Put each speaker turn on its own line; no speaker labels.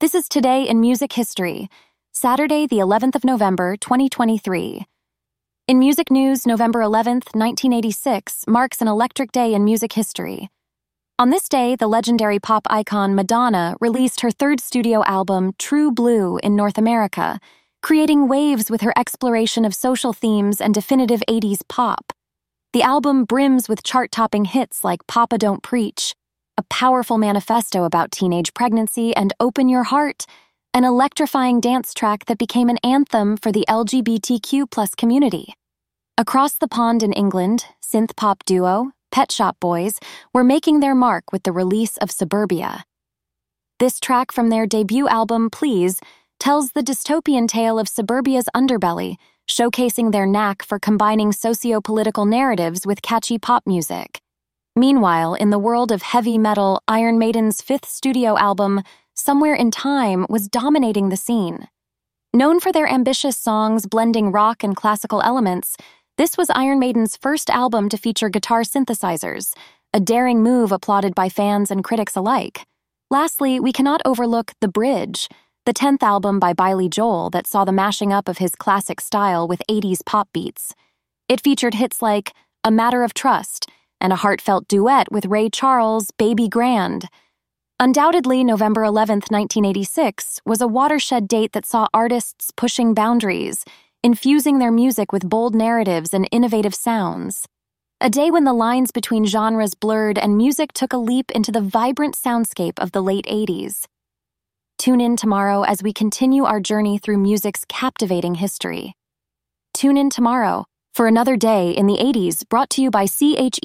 This is Today in Music History, Saturday, the 11th of November, 2023. In music news, November 11th, 1986 marks an electric day in music history. On this day, the legendary pop icon Madonna released her third studio album, True Blue, in North America, creating waves with her exploration of social themes and definitive 80s pop. The album brims with chart topping hits like Papa Don't Preach, a powerful manifesto about teenage pregnancy and Open Your Heart, an electrifying dance track that became an anthem for the LGBTQ plus community. Across the pond in England, synth pop duo, Pet Shop Boys, were making their mark with the release of Suburbia. This track from their debut album, Please, tells the dystopian tale of suburbia's underbelly, showcasing their knack for combining socio political narratives with catchy pop music. Meanwhile, in the world of heavy metal, Iron Maiden's fifth studio album, Somewhere in Time, was dominating the scene. Known for their ambitious songs blending rock and classical elements, this was Iron Maiden's first album to feature guitar synthesizers, a daring move applauded by fans and critics alike. Lastly, we cannot overlook The Bridge, the 10th album by Billy Joel that saw the mashing up of his classic style with 80s pop beats. It featured hits like A Matter of Trust, and a heartfelt duet with Ray Charles' Baby Grand. Undoubtedly, November 11, 1986, was a watershed date that saw artists pushing boundaries, infusing their music with bold narratives and innovative sounds. A day when the lines between genres blurred and music took a leap into the vibrant soundscape of the late 80s. Tune in tomorrow as we continue our journey through music's captivating history. Tune in tomorrow for another day in the 80s brought to you by CHEFDR.com